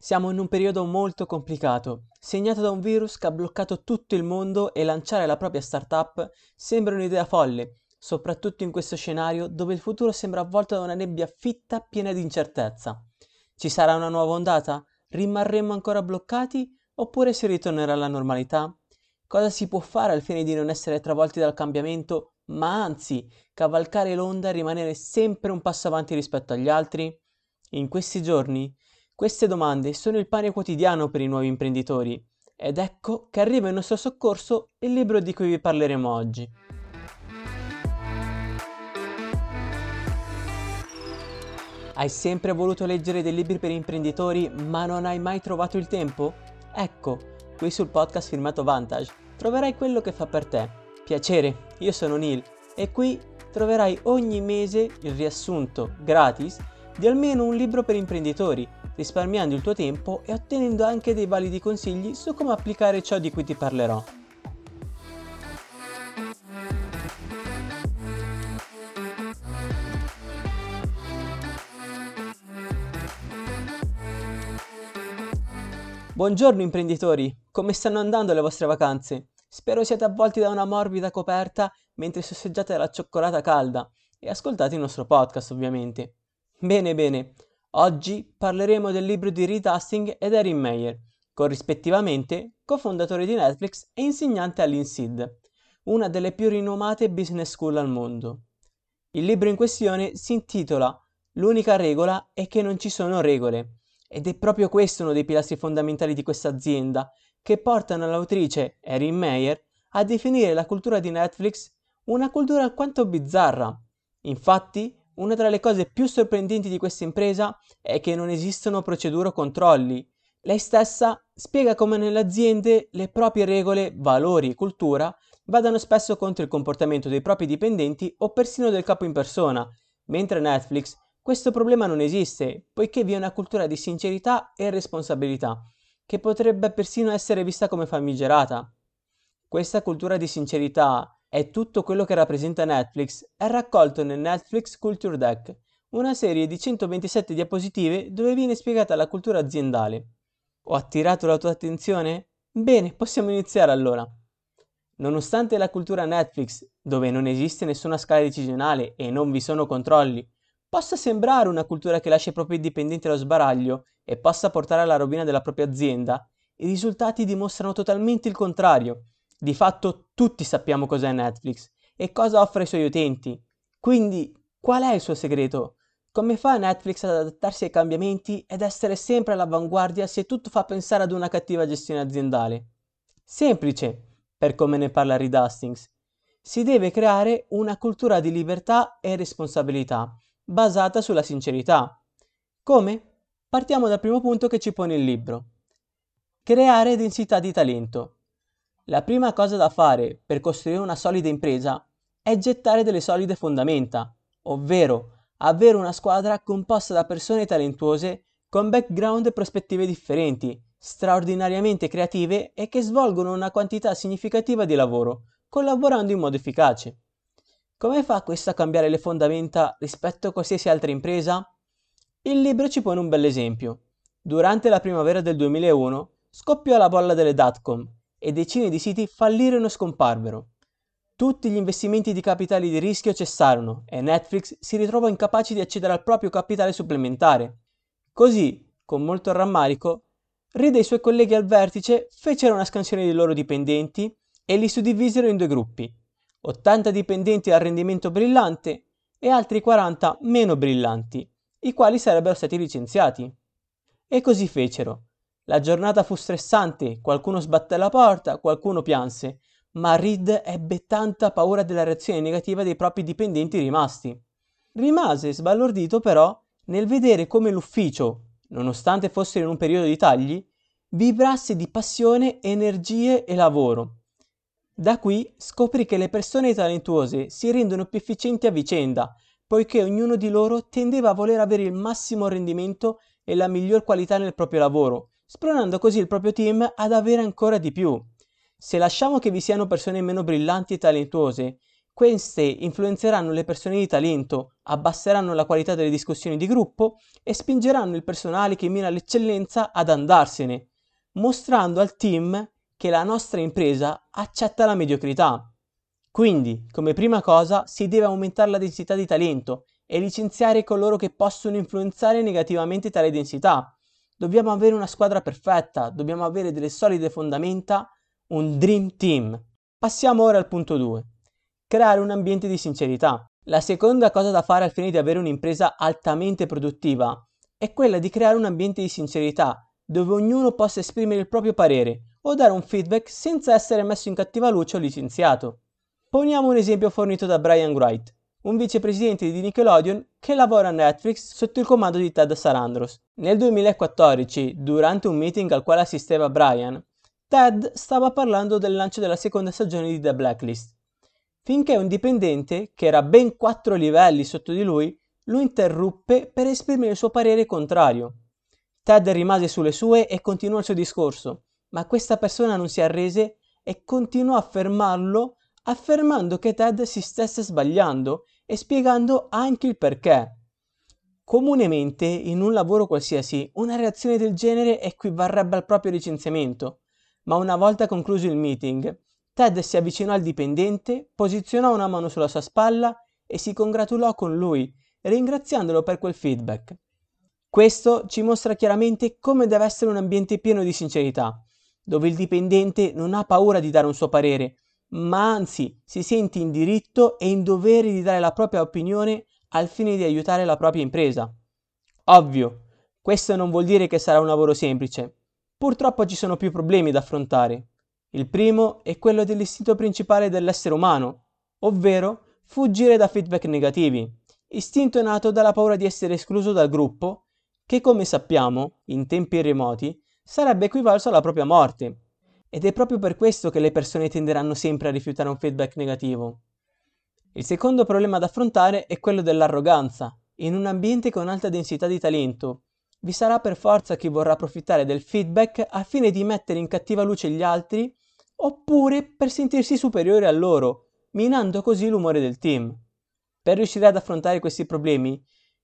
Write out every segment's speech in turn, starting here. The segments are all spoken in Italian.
Siamo in un periodo molto complicato, segnato da un virus che ha bloccato tutto il mondo e lanciare la propria startup sembra un'idea folle, soprattutto in questo scenario dove il futuro sembra avvolto da una nebbia fitta piena di incertezza. Ci sarà una nuova ondata? Rimarremo ancora bloccati oppure si ritornerà alla normalità? Cosa si può fare al fine di non essere travolti dal cambiamento, ma anzi cavalcare l'onda e rimanere sempre un passo avanti rispetto agli altri? In questi giorni queste domande sono il pane quotidiano per i nuovi imprenditori ed ecco che arriva in nostro soccorso il libro di cui vi parleremo oggi. Hai sempre voluto leggere dei libri per imprenditori ma non hai mai trovato il tempo? Ecco, qui sul podcast firmato Vantage troverai quello che fa per te. Piacere, io sono Neil e qui troverai ogni mese il riassunto gratis di almeno un libro per imprenditori risparmiando il tuo tempo e ottenendo anche dei validi consigli su come applicare ciò di cui ti parlerò. Buongiorno imprenditori, come stanno andando le vostre vacanze? Spero siate avvolti da una morbida coperta mentre sosseggiate la cioccolata calda e ascoltate il nostro podcast ovviamente. Bene bene, Oggi parleremo del libro di Reed Hastings ed Erin Meyer, corrispettivamente cofondatore di Netflix e insegnante all'INSEAD, una delle più rinomate business school al mondo. Il libro in questione si intitola L'unica regola è che non ci sono regole, ed è proprio questo uno dei pilastri fondamentali di questa azienda, che portano l'autrice Erin Meyer a definire la cultura di Netflix una cultura alquanto bizzarra. Infatti, una tra le cose più sorprendenti di questa impresa è che non esistono procedure o controlli. Lei stessa spiega come nelle aziende le proprie regole, valori e cultura vadano spesso contro il comportamento dei propri dipendenti o persino del capo in persona, mentre Netflix questo problema non esiste, poiché vi è una cultura di sincerità e responsabilità, che potrebbe persino essere vista come famigerata. Questa cultura di sincerità e tutto quello che rappresenta Netflix è raccolto nel Netflix Culture Deck, una serie di 127 diapositive dove viene spiegata la cultura aziendale. Ho attirato la tua attenzione? Bene, possiamo iniziare allora. Nonostante la cultura Netflix, dove non esiste nessuna scala decisionale e non vi sono controlli, possa sembrare una cultura che lascia i propri dipendenti allo sbaraglio e possa portare alla rovina della propria azienda, i risultati dimostrano totalmente il contrario di fatto tutti sappiamo cos'è Netflix e cosa offre ai suoi utenti. Quindi, qual è il suo segreto? Come fa Netflix ad adattarsi ai cambiamenti ed essere sempre all'avanguardia se tutto fa pensare ad una cattiva gestione aziendale? Semplice, per come ne parla Reed Hastings. Si deve creare una cultura di libertà e responsabilità, basata sulla sincerità. Come? Partiamo dal primo punto che ci pone il libro. Creare densità di talento. La prima cosa da fare per costruire una solida impresa è gettare delle solide fondamenta, ovvero avere una squadra composta da persone talentuose con background e prospettive differenti, straordinariamente creative e che svolgono una quantità significativa di lavoro, collaborando in modo efficace. Come fa questo a cambiare le fondamenta rispetto a qualsiasi altra impresa? Il libro ci pone un bel esempio. Durante la primavera del 2001 scoppiò la bolla delle datcom e decine di siti fallirono e scomparvero. Tutti gli investimenti di capitali di rischio cessarono e Netflix si ritrovò incapace di accedere al proprio capitale supplementare. Così, con molto rammarico, Reed e i suoi colleghi al vertice fecero una scansione dei loro dipendenti e li suddivisero in due gruppi, 80 dipendenti al rendimento brillante e altri 40 meno brillanti, i quali sarebbero stati licenziati. E così fecero. La giornata fu stressante, qualcuno sbatté la porta, qualcuno pianse, ma Reed ebbe tanta paura della reazione negativa dei propri dipendenti rimasti. Rimase sbalordito però nel vedere come l'ufficio, nonostante fosse in un periodo di tagli, vibrasse di passione, energie e lavoro. Da qui scoprì che le persone talentuose si rendono più efficienti a vicenda, poiché ognuno di loro tendeva a voler avere il massimo rendimento e la miglior qualità nel proprio lavoro, spronando così il proprio team ad avere ancora di più. Se lasciamo che vi siano persone meno brillanti e talentuose, Queste influenzeranno le persone di talento, abbasseranno la qualità delle discussioni di gruppo e spingeranno il personale che mira l'eccellenza ad andarsene, mostrando al team che la nostra impresa accetta la mediocrità. Quindi, come prima cosa, si deve aumentare la densità di talento e licenziare coloro che possono influenzare negativamente tale densità. Dobbiamo avere una squadra perfetta, dobbiamo avere delle solide fondamenta, un dream team. Passiamo ora al punto 2. Creare un ambiente di sincerità. La seconda cosa da fare al fine di avere un'impresa altamente produttiva è quella di creare un ambiente di sincerità dove ognuno possa esprimere il proprio parere o dare un feedback senza essere messo in cattiva luce o licenziato. Poniamo un esempio fornito da Brian Wright, un vicepresidente di Nickelodeon che lavora a Netflix sotto il comando di Ted Sarandros. Nel 2014, durante un meeting al quale assisteva Brian, Ted stava parlando del lancio della seconda stagione di The Blacklist, finché un dipendente, che era ben quattro livelli sotto di lui, lo interruppe per esprimere il suo parere contrario. Ted rimase sulle sue e continuò il suo discorso, ma questa persona non si arrese e continuò a fermarlo affermando che Ted si stesse sbagliando e spiegando anche il perché. Comunemente, in un lavoro qualsiasi, una reazione del genere equivarrebbe al proprio licenziamento, ma una volta concluso il meeting, Ted si avvicinò al dipendente, posizionò una mano sulla sua spalla e si congratulò con lui, ringraziandolo per quel feedback. Questo ci mostra chiaramente come deve essere un ambiente pieno di sincerità, dove il dipendente non ha paura di dare un suo parere, ma anzi si sente in diritto e in dovere di dare la propria opinione al fine di aiutare la propria impresa. Ovvio, questo non vuol dire che sarà un lavoro semplice. Purtroppo ci sono più problemi da affrontare. Il primo è quello dell'istinto principale dell'essere umano, ovvero fuggire da feedback negativi, istinto nato dalla paura di essere escluso dal gruppo che come sappiamo, in tempi remoti, sarebbe equivalso alla propria morte. Ed è proprio per questo che le persone tenderanno sempre a rifiutare un feedback negativo. Il secondo problema da affrontare è quello dell'arroganza. In un ambiente con alta densità di talento, vi sarà per forza chi vorrà approfittare del feedback a fine di mettere in cattiva luce gli altri, oppure per sentirsi superiore a loro, minando così l'umore del team. Per riuscire ad affrontare questi problemi,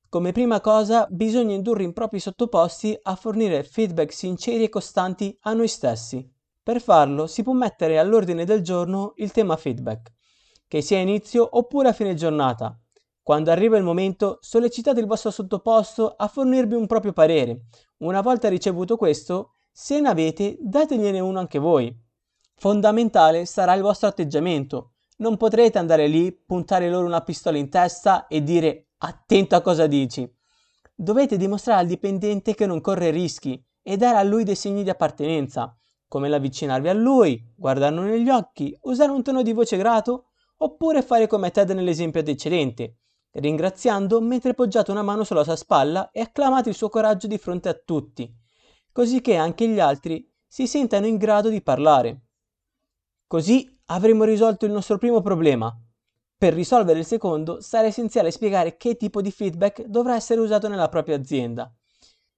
come prima cosa bisogna indurre i propri sottoposti a fornire feedback sinceri e costanti a noi stessi. Per farlo si può mettere all'ordine del giorno il tema feedback, che sia a inizio oppure a fine giornata. Quando arriva il momento, sollecitate il vostro sottoposto a fornirvi un proprio parere. Una volta ricevuto questo, se ne avete, dategliene uno anche voi. Fondamentale sarà il vostro atteggiamento. Non potrete andare lì, puntare loro una pistola in testa e dire attento a cosa dici. Dovete dimostrare al dipendente che non corre rischi e dare a lui dei segni di appartenenza, come l'avvicinarvi a lui, guardarlo negli occhi, usare un tono di voce grato, oppure fare come Ted nell'esempio antecedente, ringraziando mentre poggiate una mano sulla sua spalla e acclamate il suo coraggio di fronte a tutti, così che anche gli altri si sentano in grado di parlare. Così avremo risolto il nostro primo problema, per risolvere il secondo sarà essenziale spiegare che tipo di feedback dovrà essere usato nella propria azienda.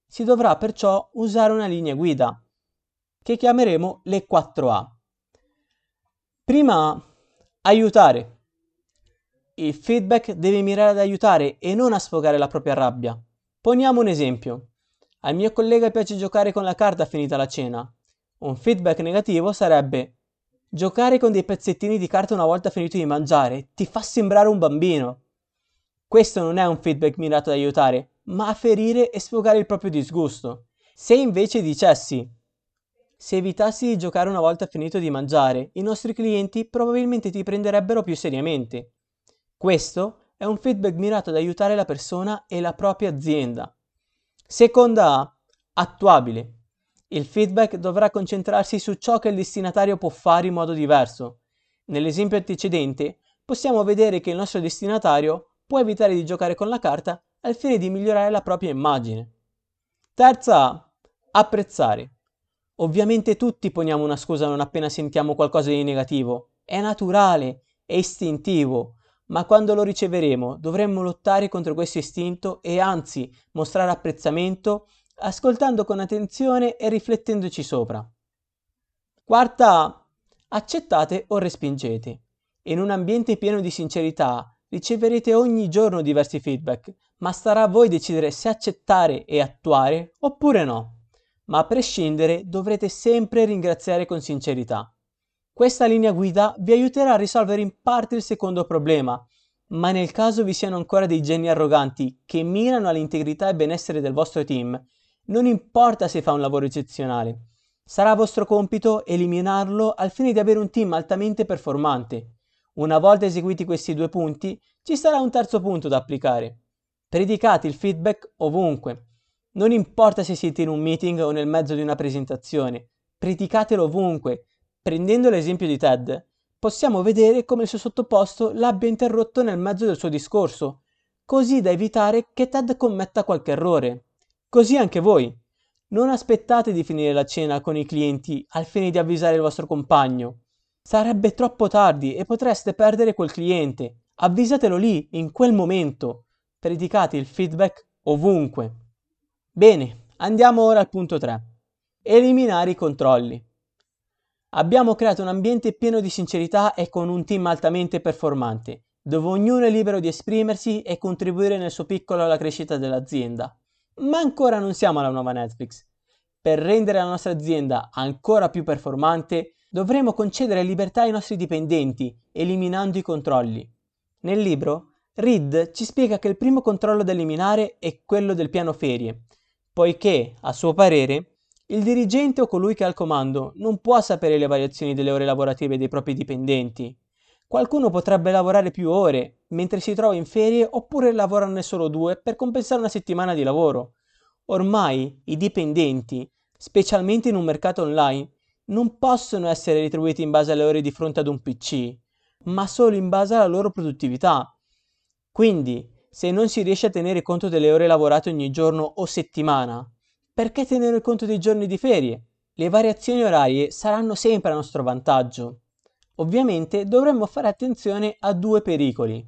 Si dovrà perciò usare una linea guida, che chiameremo le 4A. Prima A. Aiutare. Il feedback deve mirare ad aiutare e non a sfogare la propria rabbia. Poniamo un esempio. Al mio collega piace giocare con la carta finita la cena. Un feedback negativo sarebbe Giocare con dei pezzettini di carta una volta finito di mangiare ti fa sembrare un bambino. Questo non è un feedback mirato ad aiutare, ma a ferire e sfogare il proprio disgusto. Se invece dicessi se evitassi di giocare una volta finito di mangiare, i nostri clienti probabilmente ti prenderebbero più seriamente. Questo è un feedback mirato ad aiutare la persona e la propria azienda. Seconda A, attuabile. Il feedback dovrà concentrarsi su ciò che il destinatario può fare in modo diverso. Nell'esempio antecedente possiamo vedere che il nostro destinatario può evitare di giocare con la carta al fine di migliorare la propria immagine. Terza A. Apprezzare. Ovviamente tutti poniamo una scusa non appena sentiamo qualcosa di negativo. È naturale, è istintivo, ma quando lo riceveremo dovremmo lottare contro questo istinto e anzi mostrare apprezzamento ascoltando con attenzione e riflettendoci sopra. Quarta. Accettate o respingete. in un ambiente pieno di sincerità riceverete ogni giorno diversi feedback, ma starà a voi decidere se accettare e attuare oppure no. Ma a prescindere dovrete sempre ringraziare con sincerità. Questa linea guida vi aiuterà a risolvere in parte il secondo problema, ma nel caso vi siano ancora dei geni arroganti che mirano all'integrità e benessere del vostro team, non importa se fa un lavoro eccezionale. Sarà vostro compito eliminarlo al fine di avere un team altamente performante. Una volta eseguiti questi due punti, ci sarà un terzo punto da applicare. Predicate il feedback ovunque. Non importa se siete in un meeting o nel mezzo di una presentazione, predicatelo ovunque. Prendendo l'esempio di Ted, possiamo vedere come il suo sottoposto l'abbia interrotto nel mezzo del suo discorso, così da evitare che Ted commetta qualche errore. Così anche voi. Non aspettate di finire la cena con i clienti al fine di avvisare il vostro compagno. Sarebbe troppo tardi e potreste perdere quel cliente. Avvisatelo lì, in quel momento. Predicate il feedback ovunque. Bene, andiamo ora al punto 3. Eliminare i controlli. Abbiamo creato un ambiente pieno di sincerità e con un team altamente performante, dove ognuno è libero di esprimersi e contribuire nel suo piccolo alla crescita dell'azienda. Ma ancora non siamo alla nuova Netflix. Per rendere la nostra azienda ancora più performante, dovremo concedere libertà ai nostri dipendenti, eliminando i controlli. Nel libro, Reed ci spiega che il primo controllo da eliminare è quello del piano ferie, poiché, a suo parere, il dirigente o colui che ha il comando non può sapere le variazioni delle ore lavorative dei propri dipendenti. Qualcuno potrebbe lavorare più ore mentre si trova in ferie oppure lavorarne solo due per compensare una settimana di lavoro. Ormai i dipendenti, specialmente in un mercato online, non possono essere retribuiti in base alle ore di fronte ad un PC, ma solo in base alla loro produttività. Quindi, se non si riesce a tenere conto delle ore lavorate ogni giorno o settimana, perché tenere conto dei giorni di ferie? Le variazioni orarie saranno sempre a nostro vantaggio. Ovviamente dovremmo fare attenzione a due pericoli.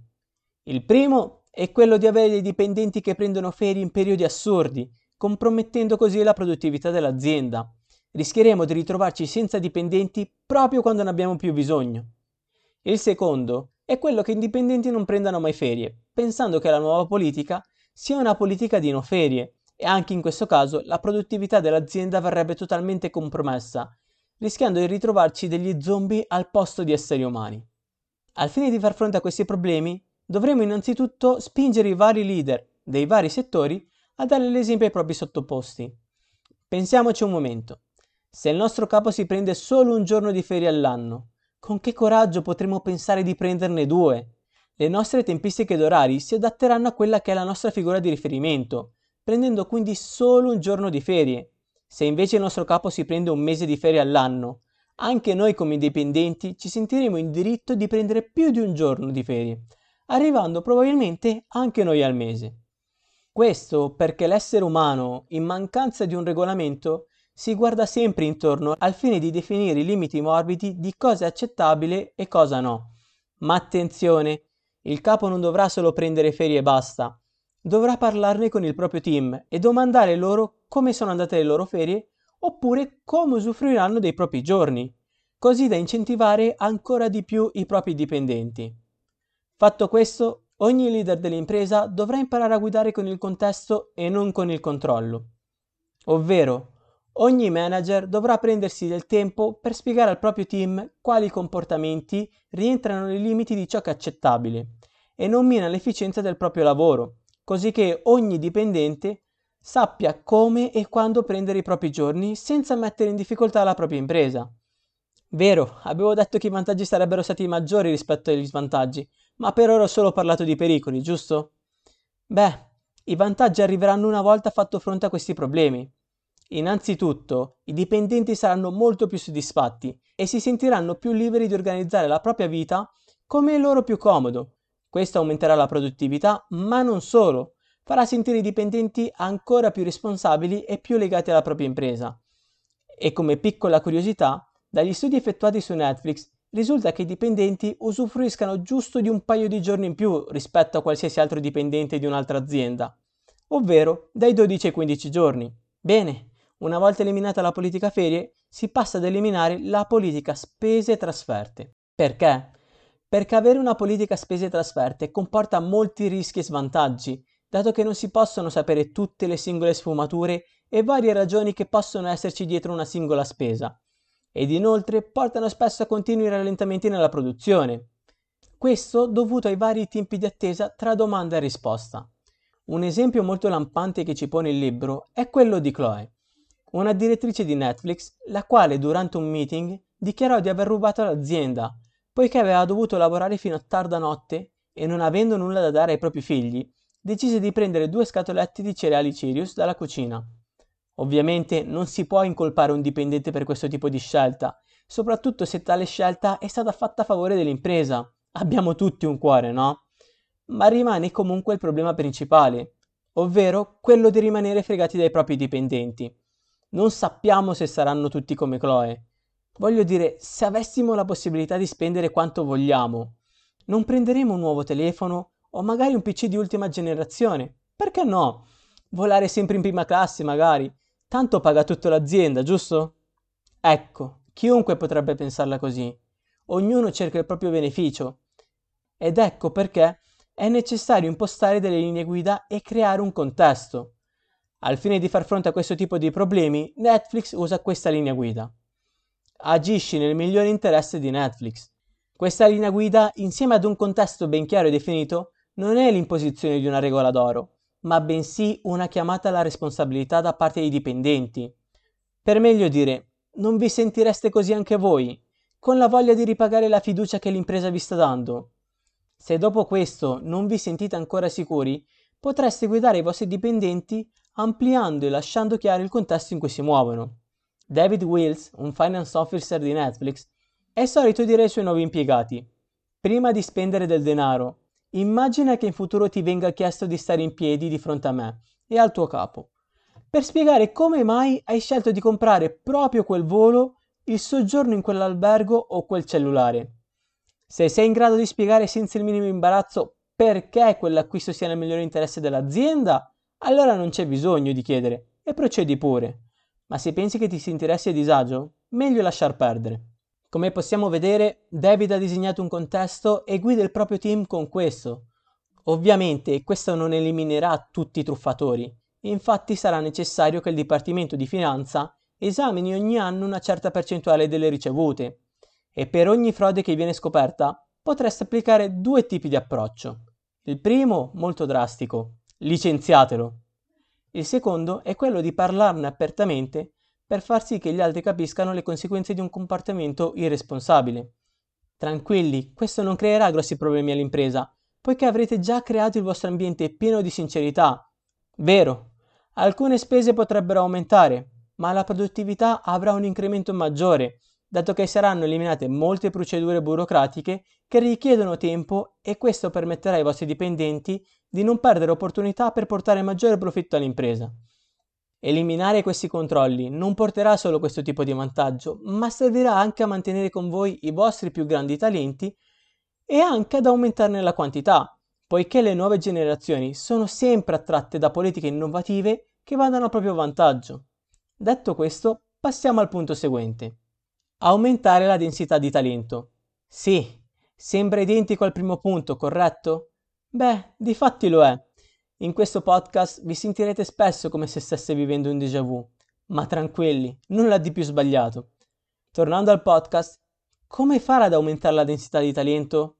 Il primo è quello di avere dei dipendenti che prendono ferie in periodi assurdi, compromettendo così la produttività dell'azienda. Rischieremo di ritrovarci senza dipendenti proprio quando ne abbiamo più bisogno. Il secondo è quello che i dipendenti non prendano mai ferie, pensando che la nuova politica sia una politica di no ferie e anche in questo caso la produttività dell'azienda verrebbe totalmente compromessa rischiando di ritrovarci degli zombie al posto di esseri umani. Al fine di far fronte a questi problemi, dovremo innanzitutto spingere i vari leader dei vari settori a dare l'esempio ai propri sottoposti. Pensiamoci un momento. Se il nostro capo si prende solo un giorno di ferie all'anno, con che coraggio potremo pensare di prenderne due? Le nostre tempistiche d'orari si adatteranno a quella che è la nostra figura di riferimento, prendendo quindi solo un giorno di ferie, se invece il nostro capo si prende un mese di ferie all'anno, anche noi come dipendenti ci sentiremo in diritto di prendere più di un giorno di ferie, arrivando probabilmente anche noi al mese. Questo perché l'essere umano, in mancanza di un regolamento, si guarda sempre intorno al fine di definire i limiti morbidi di cosa è accettabile e cosa no. Ma attenzione, il capo non dovrà solo prendere ferie e basta, dovrà parlarne con il proprio team e domandare loro come sono andate le loro ferie oppure come usufruiranno dei propri giorni, così da incentivare ancora di più i propri dipendenti. Fatto questo, ogni leader dell'impresa dovrà imparare a guidare con il contesto e non con il controllo. Ovvero, ogni manager dovrà prendersi del tempo per spiegare al proprio team quali comportamenti rientrano nei limiti di ciò che è accettabile e non mina l'efficienza del proprio lavoro, così che ogni dipendente sappia come e quando prendere i propri giorni senza mettere in difficoltà la propria impresa. Vero, avevo detto che i vantaggi sarebbero stati maggiori rispetto agli svantaggi, ma per ora ho solo parlato di pericoli, giusto? Beh, i vantaggi arriveranno una volta fatto fronte a questi problemi. Innanzitutto, i dipendenti saranno molto più soddisfatti e si sentiranno più liberi di organizzare la propria vita come è loro più comodo, questo aumenterà la produttività, ma non solo, farà sentire i dipendenti ancora più responsabili e più legati alla propria impresa. E come piccola curiosità, dagli studi effettuati su Netflix risulta che i dipendenti usufruiscano giusto di un paio di giorni in più rispetto a qualsiasi altro dipendente di un'altra azienda, ovvero dai 12 ai 15 giorni. Bene, una volta eliminata la politica ferie, si passa ad eliminare la politica spese e trasferte. Perché? Perché avere una politica spese e trasferte comporta molti rischi e svantaggi, dato che non si possono sapere tutte le singole sfumature e varie ragioni che possono esserci dietro una singola spesa, ed inoltre portano spesso a continui rallentamenti nella produzione. Questo dovuto ai vari tempi di attesa tra domanda e risposta. Un esempio molto lampante che ci pone il libro è quello di Chloe, una direttrice di Netflix, la quale durante un meeting dichiarò di aver rubato l'azienda, poiché aveva dovuto lavorare fino a tarda notte e non avendo nulla da dare ai propri figli, decise di prendere due scatolette di cereali Sirius dalla cucina. Ovviamente non si può incolpare un dipendente per questo tipo di scelta, soprattutto se tale scelta è stata fatta a favore dell'impresa. Abbiamo tutti un cuore, no? Ma rimane comunque il problema principale, ovvero quello di rimanere fregati dai propri dipendenti. Non sappiamo se saranno tutti come Chloe. Voglio dire, se avessimo la possibilità di spendere quanto vogliamo, non prenderemo un nuovo telefono o magari un PC di ultima generazione. Perché no? Volare sempre in prima classe, magari. Tanto paga tutta l'azienda, giusto? Ecco, chiunque potrebbe pensarla così. Ognuno cerca il proprio beneficio. Ed ecco perché è necessario impostare delle linee guida e creare un contesto. Al fine di far fronte a questo tipo di problemi, Netflix usa questa linea guida. Agisci nel migliore interesse di Netflix. Questa linea guida, insieme ad un contesto ben chiaro e definito, non è l'imposizione di una regola d'oro, ma bensì una chiamata alla responsabilità da parte dei dipendenti. Per meglio dire, non vi sentireste così anche voi, con la voglia di ripagare la fiducia che l'impresa vi sta dando? Se dopo questo non vi sentite ancora sicuri, potreste guidare i vostri dipendenti ampliando e lasciando chiaro il contesto in cui si muovono. David Wills, un finance officer di Netflix, è solito dire ai suoi nuovi impiegati, prima di spendere del denaro, Immagina che in futuro ti venga chiesto di stare in piedi di fronte a me e al tuo capo, per spiegare come mai hai scelto di comprare proprio quel volo, il soggiorno in quell'albergo o quel cellulare. Se sei in grado di spiegare senza il minimo imbarazzo perché quell'acquisto sia nel migliore interesse dell'azienda, allora non c'è bisogno di chiedere e procedi pure. Ma se pensi che ti sentiresti a disagio, meglio lasciar perdere. Come possiamo vedere, David ha disegnato un contesto e guida il proprio team con questo. Ovviamente questo non eliminerà tutti i truffatori, infatti sarà necessario che il Dipartimento di Finanza esamini ogni anno una certa percentuale delle ricevute e per ogni frode che viene scoperta potreste applicare due tipi di approccio. Il primo, molto drastico, licenziatelo. Il secondo è quello di parlarne apertamente per far sì che gli altri capiscano le conseguenze di un comportamento irresponsabile. Tranquilli, questo non creerà grossi problemi all'impresa, poiché avrete già creato il vostro ambiente pieno di sincerità. Vero, alcune spese potrebbero aumentare, ma la produttività avrà un incremento maggiore, dato che saranno eliminate molte procedure burocratiche che richiedono tempo e questo permetterà ai vostri dipendenti di non perdere opportunità per portare maggiore profitto all'impresa. Eliminare questi controlli non porterà solo questo tipo di vantaggio, ma servirà anche a mantenere con voi i vostri più grandi talenti e anche ad aumentarne la quantità, poiché le nuove generazioni sono sempre attratte da politiche innovative che vadano a proprio vantaggio. Detto questo, passiamo al punto seguente. Aumentare la densità di talento. Sì, sembra identico al primo punto, corretto? Beh, di fatti lo è. In questo podcast vi sentirete spesso come se stesse vivendo un déjà vu, ma tranquilli, nulla di più sbagliato. Tornando al podcast, come fare ad aumentare la densità di talento?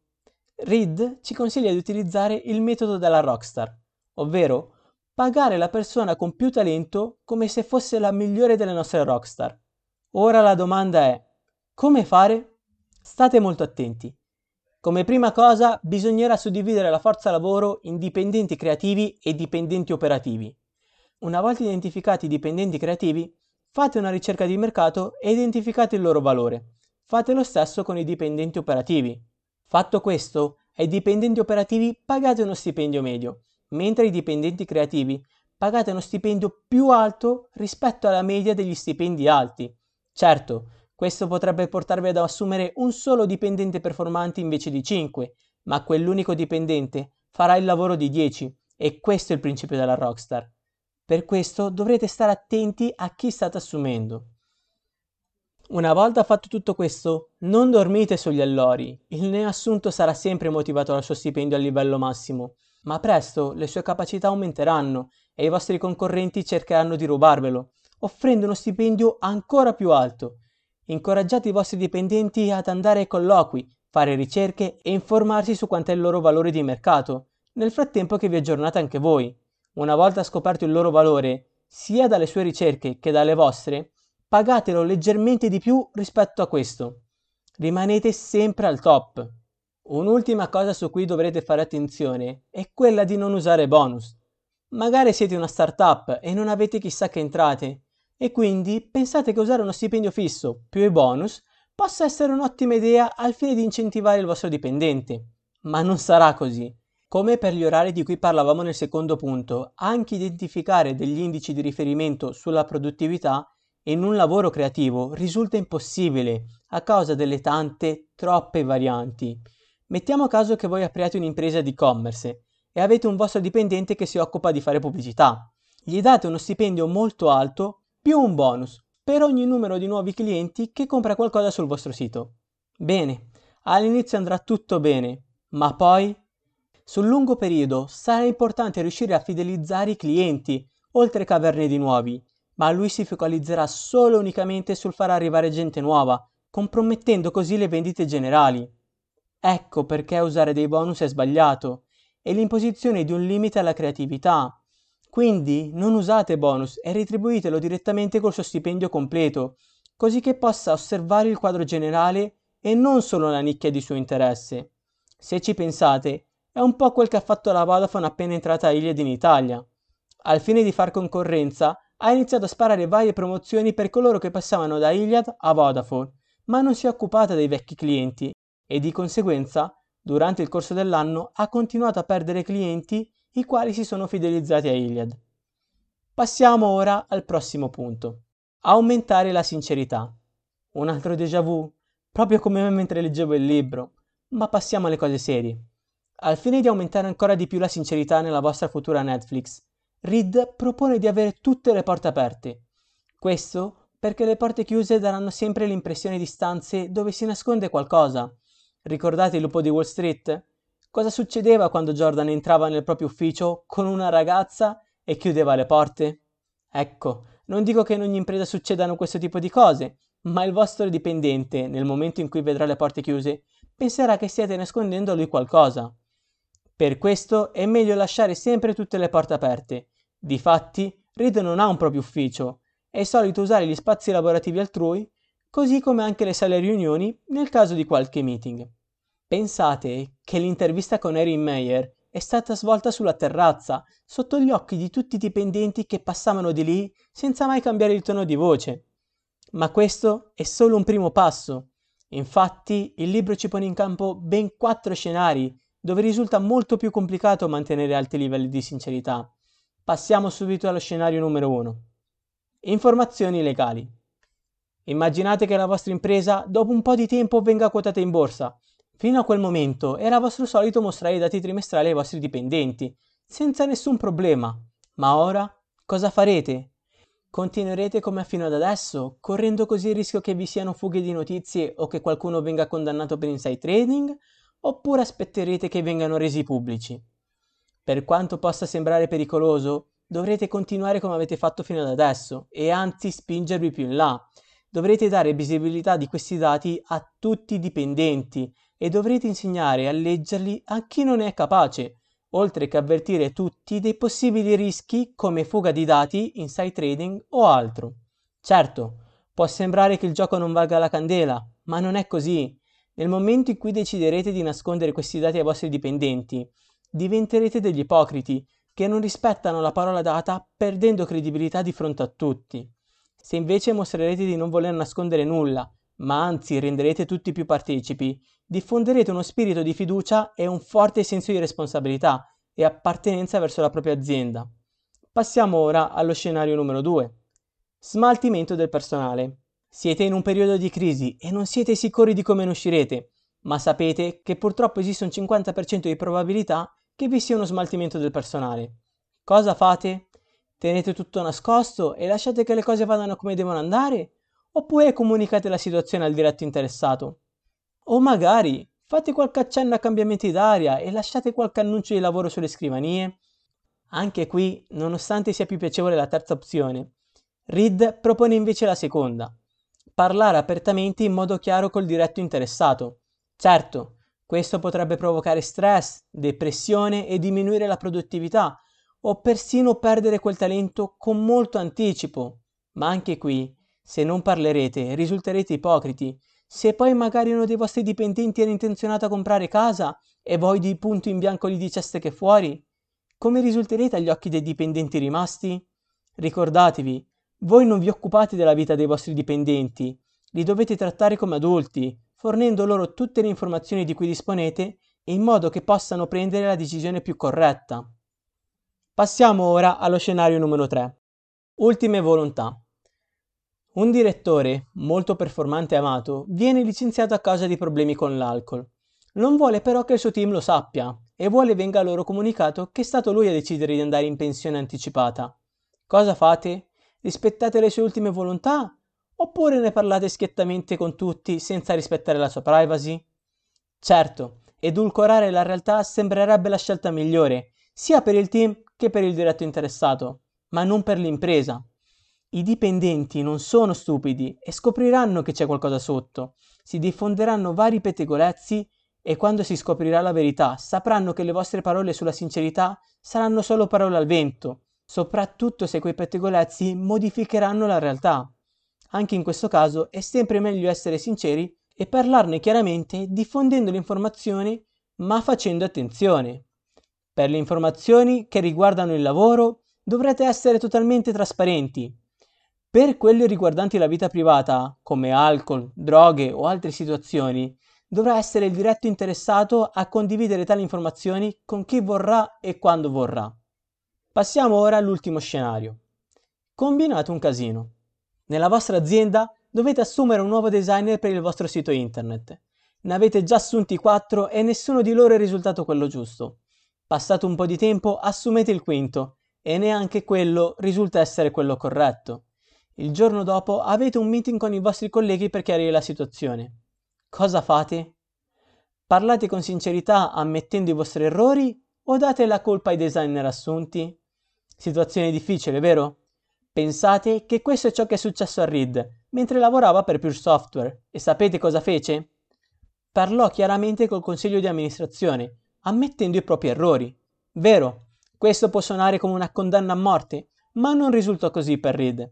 Reed ci consiglia di utilizzare il metodo della rockstar, ovvero pagare la persona con più talento come se fosse la migliore delle nostre rockstar. Ora la domanda è, come fare? State molto attenti. Come prima cosa bisognerà suddividere la forza lavoro in dipendenti creativi e dipendenti operativi. Una volta identificati i dipendenti creativi, fate una ricerca di mercato e identificate il loro valore. Fate lo stesso con i dipendenti operativi. Fatto questo, ai dipendenti operativi pagate uno stipendio medio, mentre ai dipendenti creativi pagate uno stipendio più alto rispetto alla media degli stipendi alti. Certo, questo potrebbe portarvi ad assumere un solo dipendente performante invece di 5, ma quell'unico dipendente farà il lavoro di 10 e questo è il principio della rockstar. Per questo dovrete stare attenti a chi state assumendo. Una volta fatto tutto questo, non dormite sugli allori. Il neoassunto sarà sempre motivato dal suo stipendio a livello massimo, ma presto le sue capacità aumenteranno e i vostri concorrenti cercheranno di rubarvelo, offrendo uno stipendio ancora più alto. Incoraggiate i vostri dipendenti ad andare ai colloqui, fare ricerche e informarsi su quant'è il loro valore di mercato, nel frattempo che vi aggiornate anche voi. Una volta scoperto il loro valore, sia dalle sue ricerche che dalle vostre, pagatelo leggermente di più rispetto a questo. Rimanete sempre al top. Un'ultima cosa su cui dovrete fare attenzione è quella di non usare bonus. Magari siete una startup e non avete chissà che entrate e quindi pensate che usare uno stipendio fisso più i bonus possa essere un'ottima idea al fine di incentivare il vostro dipendente. Ma non sarà così. Come per gli orari di cui parlavamo nel secondo punto, anche identificare degli indici di riferimento sulla produttività in un lavoro creativo risulta impossibile a causa delle tante, troppe varianti. Mettiamo caso che voi apriate un'impresa di e-commerce e avete un vostro dipendente che si occupa di fare pubblicità. Gli date uno stipendio molto alto più un bonus per ogni numero di nuovi clienti che compra qualcosa sul vostro sito. Bene, all'inizio andrà tutto bene, ma poi sul lungo periodo sarà importante riuscire a fidelizzare i clienti, oltre che averne di nuovi, ma lui si focalizzerà solo e unicamente sul far arrivare gente nuova, compromettendo così le vendite generali. Ecco perché usare dei bonus è sbagliato, e l'imposizione di un limite alla creatività. Quindi non usate bonus e retribuitelo direttamente col suo stipendio completo, così che possa osservare il quadro generale e non solo la nicchia di suo interesse. Se ci pensate, è un po' quel che ha fatto la Vodafone appena entrata Iliad in Italia. Al fine di far concorrenza, ha iniziato a sparare varie promozioni per coloro che passavano da Iliad a Vodafone, ma non si è occupata dei vecchi clienti e di conseguenza, durante il corso dell'anno, ha continuato a perdere clienti i quali si sono fidelizzati a Iliad. Passiamo ora al prossimo punto. Aumentare la sincerità. Un altro déjà vu, proprio come me mentre leggevo il libro, ma passiamo alle cose serie. Al fine di aumentare ancora di più la sincerità nella vostra futura Netflix, Reed propone di avere tutte le porte aperte. Questo perché le porte chiuse daranno sempre l'impressione di stanze dove si nasconde qualcosa. Ricordate il lupo di Wall Street? Cosa succedeva quando Jordan entrava nel proprio ufficio con una ragazza e chiudeva le porte? Ecco, non dico che in ogni impresa succedano questo tipo di cose, ma il vostro dipendente, nel momento in cui vedrà le porte chiuse, penserà che stiate nascondendo a lui qualcosa. Per questo è meglio lasciare sempre tutte le porte aperte. Difatti, Reed non ha un proprio ufficio, è solito usare gli spazi lavorativi altrui, così come anche le sale riunioni nel caso di qualche meeting. Pensate che l'intervista con Erin Meyer è stata svolta sulla terrazza, sotto gli occhi di tutti i dipendenti che passavano di lì senza mai cambiare il tono di voce. Ma questo è solo un primo passo. Infatti, il libro ci pone in campo ben quattro scenari dove risulta molto più complicato mantenere alti livelli di sincerità. Passiamo subito allo scenario numero 1. Informazioni legali. Immaginate che la vostra impresa dopo un po' di tempo venga quotata in borsa. Fino a quel momento era vostro solito mostrare i dati trimestrali ai vostri dipendenti, senza nessun problema. Ma ora cosa farete? Continuerete come fino ad adesso, correndo così il rischio che vi siano fughe di notizie o che qualcuno venga condannato per inside trading? oppure aspetterete che vengano resi pubblici. Per quanto possa sembrare pericoloso, dovrete continuare come avete fatto fino ad adesso e anzi spingervi più in là. Dovrete dare visibilità di questi dati a tutti i dipendenti e dovrete insegnare a leggerli a chi non è capace, oltre che avvertire tutti dei possibili rischi come fuga di dati, inside trading o altro. Certo, può sembrare che il gioco non valga la candela, ma non è così. Nel momento in cui deciderete di nascondere questi dati ai vostri dipendenti, diventerete degli ipocriti che non rispettano la parola data perdendo credibilità di fronte a tutti. Se invece mostrerete di non voler nascondere nulla, ma anzi renderete tutti più partecipi, diffonderete uno spirito di fiducia e un forte senso di responsabilità e appartenenza verso la propria azienda. Passiamo ora allo scenario numero 2. Smaltimento del personale. Siete in un periodo di crisi e non siete sicuri di come ne uscirete, ma sapete che purtroppo esiste un 50% di probabilità che vi sia uno smaltimento del personale. Cosa fate? Tenete tutto nascosto e lasciate che le cose vadano come devono andare? Oppure comunicate la situazione al diretto interessato. O magari fate qualche accenno a cambiamenti d'aria e lasciate qualche annuncio di lavoro sulle scrivanie. Anche qui, nonostante sia più piacevole la terza opzione, Reed propone invece la seconda, parlare apertamente in modo chiaro col diretto interessato. Certo, questo potrebbe provocare stress, depressione e diminuire la produttività, o persino perdere quel talento con molto anticipo. Ma anche qui, se non parlerete, risulterete ipocriti. Se poi magari uno dei vostri dipendenti era intenzionato a comprare casa e voi di punto in bianco gli diceste che fuori, come risulterete agli occhi dei dipendenti rimasti? Ricordatevi, voi non vi occupate della vita dei vostri dipendenti, li dovete trattare come adulti, fornendo loro tutte le informazioni di cui disponete in modo che possano prendere la decisione più corretta. Passiamo ora allo scenario numero 3. Ultime volontà. Un direttore, molto performante e amato, viene licenziato a causa di problemi con l'alcol. Non vuole però che il suo team lo sappia e vuole venga loro comunicato che è stato lui a decidere di andare in pensione anticipata. Cosa fate? Rispettate le sue ultime volontà Oppure ne parlate schiettamente con tutti senza rispettare la sua privacy? Certo, edulcorare la realtà sembrerebbe la scelta migliore, sia per il team che per il diretto interessato, ma non per l'impresa. I dipendenti non sono stupidi e scopriranno che c'è qualcosa sotto. Si diffonderanno vari pettegolezzi e quando si scoprirà la verità sapranno che le vostre parole sulla sincerità saranno solo parole al vento, soprattutto se quei pettegolezzi modificheranno la realtà. Anche in questo caso è sempre meglio essere sinceri e parlarne chiaramente diffondendo le informazioni ma facendo attenzione. Per le informazioni che riguardano il lavoro dovrete essere totalmente trasparenti. Per quelle riguardanti la vita privata, come alcol, droghe o altre situazioni, dovrà essere il diretto interessato a condividere tali informazioni con chi vorrà e quando vorrà. Passiamo ora all'ultimo scenario. Combinate un casino. Nella vostra azienda dovete assumere un nuovo designer per il vostro sito internet. Ne avete già assunti 4 e nessuno di loro è risultato quello giusto. Passato un po' di tempo assumete il quinto e neanche quello risulta essere quello corretto. Il giorno dopo avete un meeting con i vostri colleghi per chiarire la situazione. Cosa fate? Parlate con sincerità ammettendo i vostri errori o date la colpa ai designer assunti? Situazione difficile, vero? Pensate che questo è ciò che è successo a Reed mentre lavorava per Pure Software e sapete cosa fece? Parlò chiaramente col consiglio di amministrazione, ammettendo i propri errori. Vero, questo può suonare come una condanna a morte, ma non risultò così per Reed.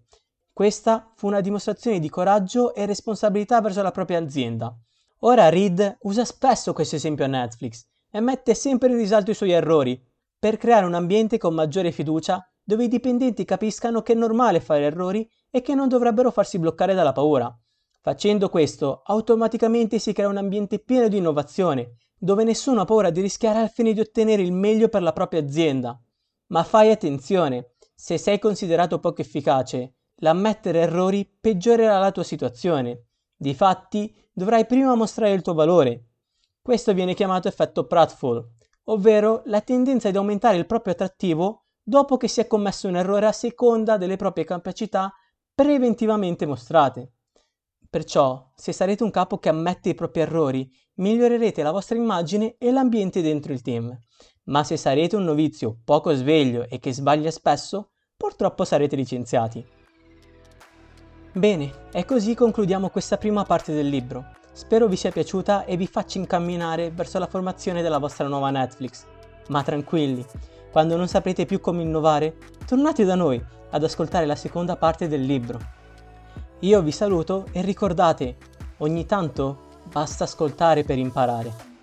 Questa fu una dimostrazione di coraggio e responsabilità verso la propria azienda. Ora Reed usa spesso questo esempio a Netflix e mette sempre in risalto i suoi errori per creare un ambiente con maggiore fiducia dove i dipendenti capiscano che è normale fare errori e che non dovrebbero farsi bloccare dalla paura. Facendo questo, automaticamente si crea un ambiente pieno di innovazione, dove nessuno ha paura di rischiare al fine di ottenere il meglio per la propria azienda. Ma fai attenzione, se sei considerato poco efficace, l'ammettere errori peggiorerà la tua situazione. Difatti, dovrai prima mostrare il tuo valore. Questo viene chiamato effetto pratfall, ovvero la tendenza di aumentare il proprio attrattivo dopo che si è commesso un errore a seconda delle proprie capacità preventivamente mostrate. Perciò, se sarete un capo che ammette i propri errori, migliorerete la vostra immagine e l'ambiente dentro il team. Ma se sarete un novizio poco sveglio e che sbaglia spesso, purtroppo sarete licenziati. Bene, e così concludiamo questa prima parte del libro. Spero vi sia piaciuta e vi faccia incamminare verso la formazione della vostra nuova Netflix. Ma tranquilli, quando non saprete più come innovare, tornate da noi ad ascoltare la seconda parte del libro. Io vi saluto e ricordate, ogni tanto basta ascoltare per imparare.